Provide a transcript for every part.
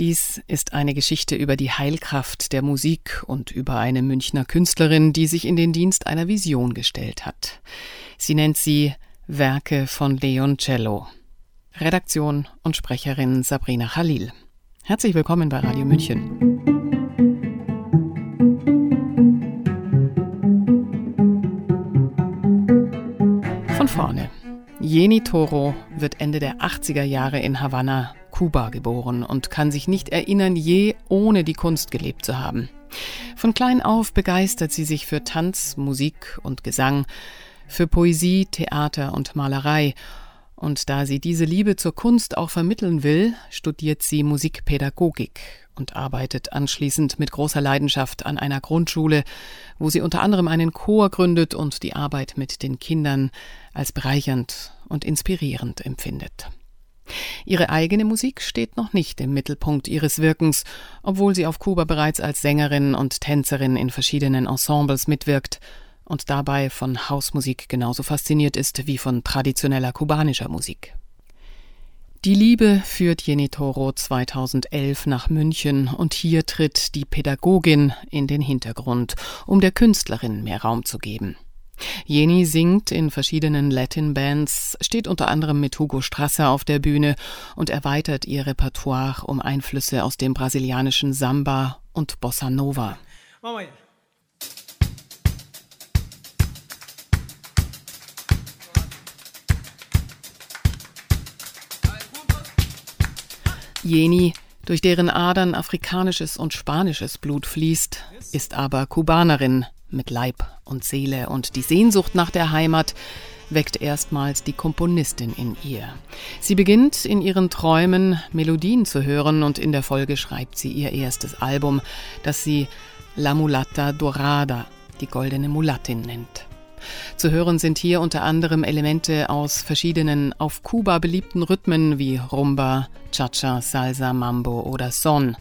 Dies ist eine Geschichte über die Heilkraft der Musik und über eine Münchner Künstlerin, die sich in den Dienst einer Vision gestellt hat. Sie nennt sie Werke von Leon Cello. Redaktion und Sprecherin Sabrina Khalil. Herzlich willkommen bei Radio München. Von vorne. Jeni Toro wird Ende der 80er Jahre in Havanna, Kuba geboren und kann sich nicht erinnern, je ohne die Kunst gelebt zu haben. Von klein auf begeistert sie sich für Tanz, Musik und Gesang, für Poesie, Theater und Malerei. Und da sie diese Liebe zur Kunst auch vermitteln will, studiert sie Musikpädagogik und arbeitet anschließend mit großer Leidenschaft an einer Grundschule, wo sie unter anderem einen Chor gründet und die Arbeit mit den Kindern als bereichernd und inspirierend empfindet. Ihre eigene Musik steht noch nicht im Mittelpunkt ihres Wirkens, obwohl sie auf Kuba bereits als Sängerin und Tänzerin in verschiedenen Ensembles mitwirkt und dabei von Hausmusik genauso fasziniert ist wie von traditioneller kubanischer Musik. Die Liebe führt Jenny Toro 2011 nach München und hier tritt die Pädagogin in den Hintergrund, um der Künstlerin mehr Raum zu geben. Jenny singt in verschiedenen Latin-Bands, steht unter anderem mit Hugo Strasser auf der Bühne und erweitert ihr Repertoire um Einflüsse aus dem brasilianischen Samba und Bossa Nova. Mama. Jeni, durch deren Adern afrikanisches und spanisches Blut fließt, ist aber Kubanerin mit Leib und Seele und die Sehnsucht nach der Heimat weckt erstmals die Komponistin in ihr. Sie beginnt in ihren Träumen Melodien zu hören und in der Folge schreibt sie ihr erstes Album, das sie La Mulatta Dorada, die goldene Mulattin nennt. Zu hören sind hier unter anderem Elemente aus verschiedenen auf Kuba beliebten Rhythmen wie Rumba, Cha-Cha, Salsa, Mambo oder Son.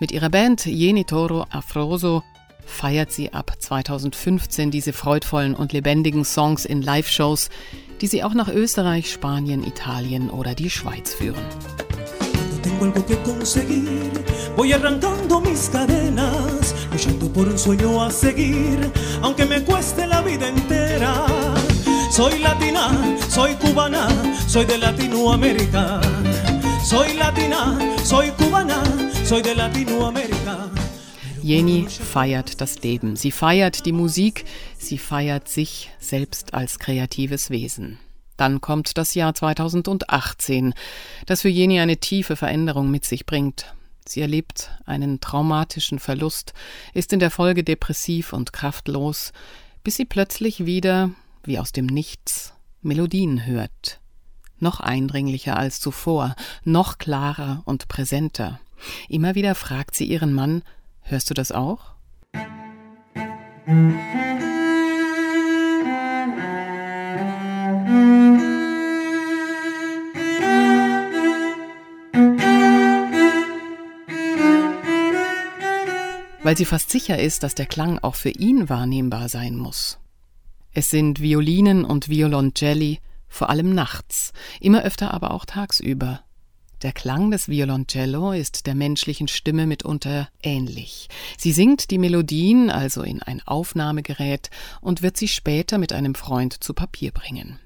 Mit ihrer Band Jeni Toro Afroso feiert sie ab 2015 diese freudvollen und lebendigen Songs in Live-Shows, die sie auch nach Österreich, Spanien, Italien oder die Schweiz führen. tengo algo que conseguir. Voy arrancando mis cadenas, luchando por un sueño a seguir, aunque me cueste la vida entera. Soy latina, soy cubana, soy de Latinoamérica. Soy latina, soy cubana, soy de Latinoamérica. Jenny feiert das Leben. Sie feiert die Musik, sie feiert sich selbst als kreatives Wesen. Dann kommt das Jahr 2018, das für Jenny eine tiefe Veränderung mit sich bringt. Sie erlebt einen traumatischen Verlust, ist in der Folge depressiv und kraftlos, bis sie plötzlich wieder, wie aus dem Nichts, Melodien hört. Noch eindringlicher als zuvor, noch klarer und präsenter. Immer wieder fragt sie ihren Mann, hörst du das auch? weil sie fast sicher ist, dass der Klang auch für ihn wahrnehmbar sein muss. Es sind Violinen und Violoncelli, vor allem nachts, immer öfter aber auch tagsüber. Der Klang des Violoncello ist der menschlichen Stimme mitunter ähnlich. Sie singt die Melodien also in ein Aufnahmegerät und wird sie später mit einem Freund zu Papier bringen.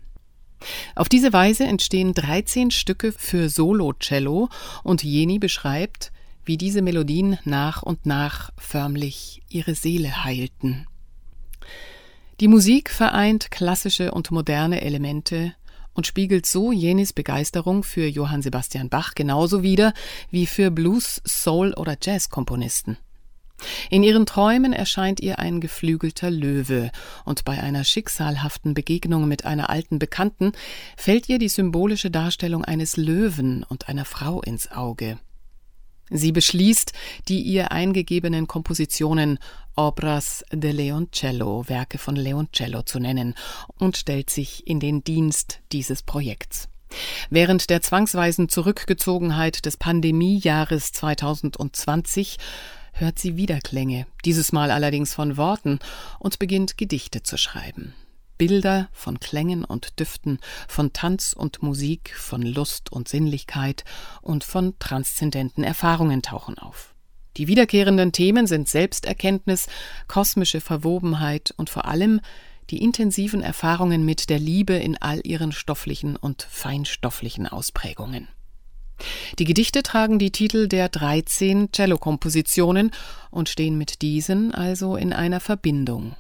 Auf diese Weise entstehen 13 Stücke für Solo-Cello und Jeni beschreibt, wie diese Melodien nach und nach förmlich ihre Seele heilten. Die Musik vereint klassische und moderne Elemente und spiegelt so Jenis Begeisterung für Johann Sebastian Bach genauso wider wie für Blues, Soul oder Jazzkomponisten. In ihren Träumen erscheint ihr ein geflügelter Löwe, und bei einer schicksalhaften Begegnung mit einer alten Bekannten fällt ihr die symbolische Darstellung eines Löwen und einer Frau ins Auge. Sie beschließt, die ihr eingegebenen Kompositionen Obras de Leoncello, Werke von Leoncello zu nennen, und stellt sich in den Dienst dieses Projekts. Während der zwangsweisen Zurückgezogenheit des Pandemiejahres 2020 hört sie Wiederklänge, dieses Mal allerdings von Worten, und beginnt Gedichte zu schreiben. Bilder von Klängen und Düften, von Tanz und Musik, von Lust und Sinnlichkeit und von transzendenten Erfahrungen tauchen auf. Die wiederkehrenden Themen sind Selbsterkenntnis, kosmische Verwobenheit und vor allem die intensiven Erfahrungen mit der Liebe in all ihren stofflichen und feinstofflichen Ausprägungen. Die Gedichte tragen die Titel der 13 Cellokompositionen und stehen mit diesen also in einer Verbindung.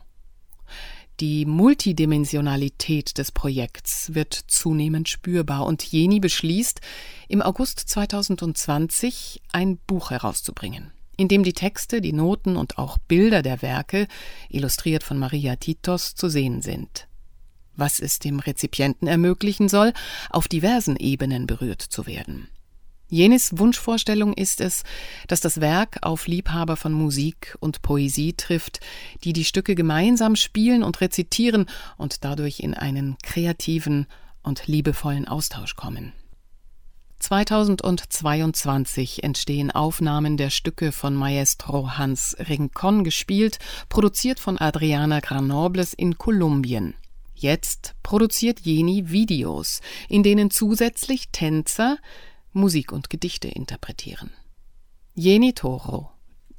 Die Multidimensionalität des Projekts wird zunehmend spürbar und Jeni beschließt, im August 2020 ein Buch herauszubringen, in dem die Texte, die Noten und auch Bilder der Werke, illustriert von Maria Titos, zu sehen sind. Was es dem Rezipienten ermöglichen soll, auf diversen Ebenen berührt zu werden. Jenes Wunschvorstellung ist es, dass das Werk auf Liebhaber von Musik und Poesie trifft, die die Stücke gemeinsam spielen und rezitieren und dadurch in einen kreativen und liebevollen Austausch kommen. 2022 entstehen Aufnahmen der Stücke von Maestro Hans Rincon gespielt, produziert von Adriana Granobles in Kolumbien. Jetzt produziert Jeni Videos, in denen zusätzlich Tänzer Musik und Gedichte interpretieren. Jeni Toro,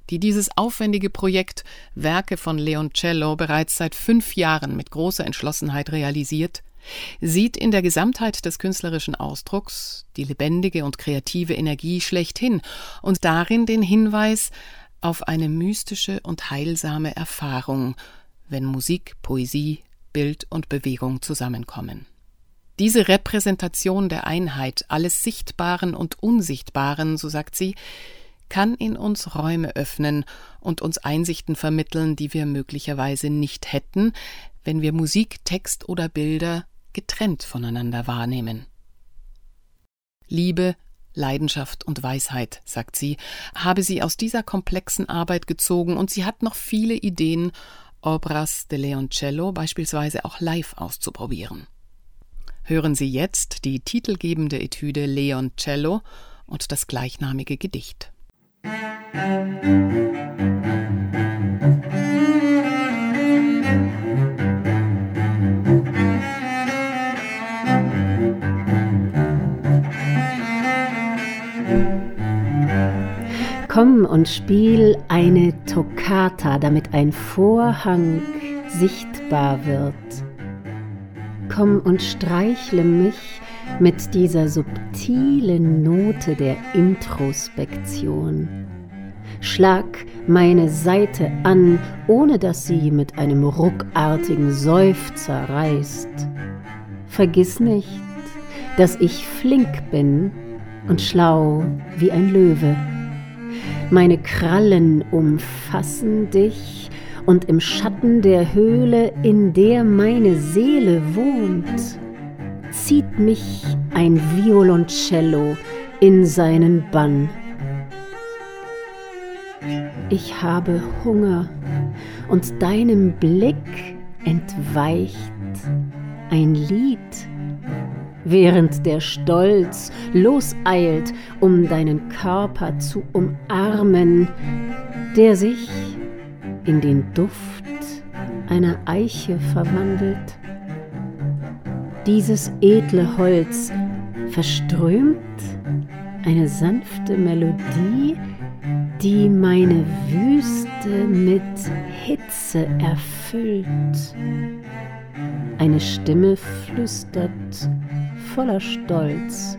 die dieses aufwendige Projekt Werke von Leoncello bereits seit fünf Jahren mit großer Entschlossenheit realisiert, sieht in der Gesamtheit des künstlerischen Ausdrucks die lebendige und kreative Energie schlechthin und darin den Hinweis auf eine mystische und heilsame Erfahrung, wenn Musik, Poesie, Bild und Bewegung zusammenkommen. Diese Repräsentation der Einheit alles Sichtbaren und Unsichtbaren, so sagt sie, kann in uns Räume öffnen und uns Einsichten vermitteln, die wir möglicherweise nicht hätten, wenn wir Musik, Text oder Bilder getrennt voneinander wahrnehmen. Liebe, Leidenschaft und Weisheit, sagt sie, habe sie aus dieser komplexen Arbeit gezogen und sie hat noch viele Ideen, Obras de Leoncello beispielsweise auch live auszuprobieren. Hören Sie jetzt die titelgebende Etüde Leon Cello und das gleichnamige Gedicht. Komm und spiel eine Toccata, damit ein Vorhang sichtbar wird komm und streichle mich mit dieser subtilen Note der Introspektion. Schlag meine Seite an, ohne dass sie mit einem ruckartigen Seufzer reißt. Vergiss nicht, dass ich flink bin und schlau wie ein Löwe. Meine Krallen umfassen dich und im Schatten der Höhle, in der meine Seele wohnt, zieht mich ein Violoncello in seinen Bann. Ich habe Hunger und deinem Blick entweicht ein Lied, während der Stolz loseilt, um deinen Körper zu umarmen, der sich in den Duft einer Eiche verwandelt. Dieses edle Holz verströmt eine sanfte Melodie, die meine Wüste mit Hitze erfüllt. Eine Stimme flüstert voller Stolz.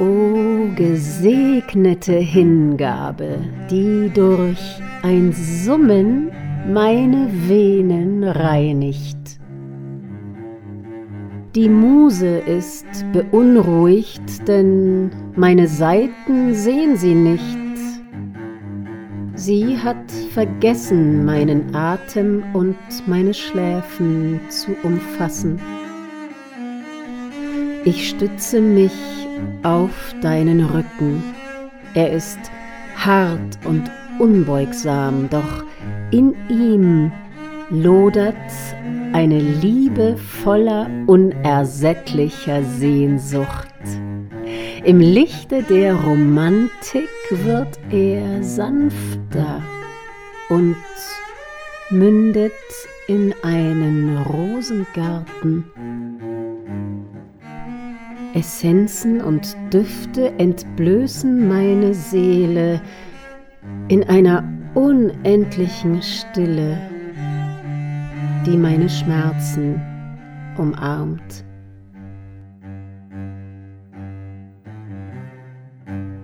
O gesegnete Hingabe, die durch ein Summen meine Venen reinigt. Die Muse ist beunruhigt, denn meine Seiten sehen sie nicht. Sie hat vergessen, meinen Atem und meine Schläfen zu umfassen. Ich stütze mich auf deinen Rücken. Er ist hart und unbeugsam, doch in ihm lodert eine Liebe voller unersättlicher Sehnsucht. Im Lichte der Romantik wird er sanfter und mündet in einen Rosengarten. Essenzen und Düfte entblößen meine Seele in einer unendlichen Stille, die meine Schmerzen umarmt.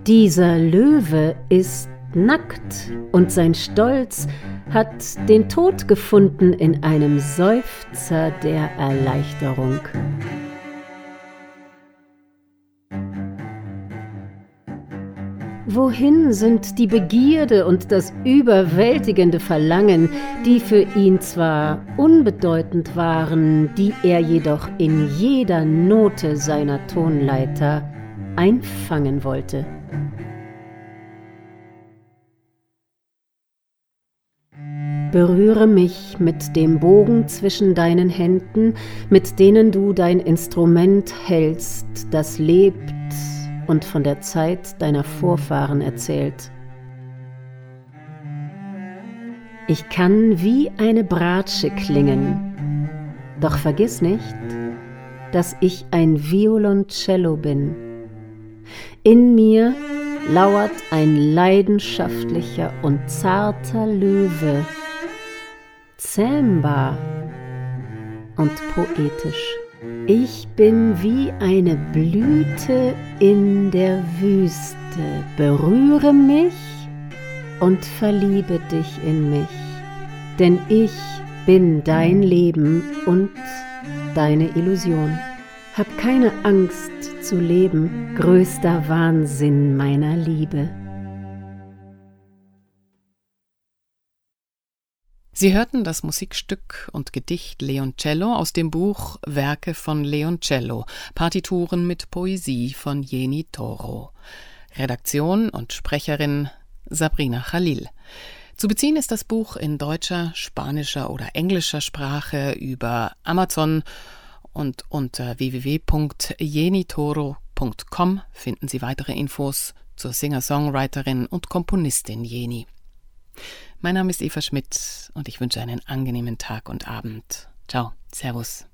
Dieser Löwe ist nackt und sein Stolz hat den Tod gefunden in einem Seufzer der Erleichterung. Wohin sind die Begierde und das überwältigende Verlangen, die für ihn zwar unbedeutend waren, die er jedoch in jeder Note seiner Tonleiter einfangen wollte? Berühre mich mit dem Bogen zwischen deinen Händen, mit denen du dein Instrument hältst, das lebt und von der Zeit deiner Vorfahren erzählt. Ich kann wie eine Bratsche klingen, doch vergiss nicht, dass ich ein Violoncello bin. In mir lauert ein leidenschaftlicher und zarter Löwe, zähmbar und poetisch. Ich bin wie eine Blüte in der Wüste. Berühre mich und verliebe dich in mich. Denn ich bin dein Leben und deine Illusion. Hab keine Angst zu leben, größter Wahnsinn meiner Liebe. Sie hörten das Musikstück und Gedicht Leoncello aus dem Buch Werke von Leoncello, Partituren mit Poesie von Jeni Toro. Redaktion und Sprecherin Sabrina Khalil. Zu beziehen ist das Buch in deutscher, spanischer oder englischer Sprache über Amazon und unter www.jenitoro.com finden Sie weitere Infos zur Singer-Songwriterin und Komponistin Jeni. Mein Name ist Eva Schmidt und ich wünsche einen angenehmen Tag und Abend. Ciao, Servus.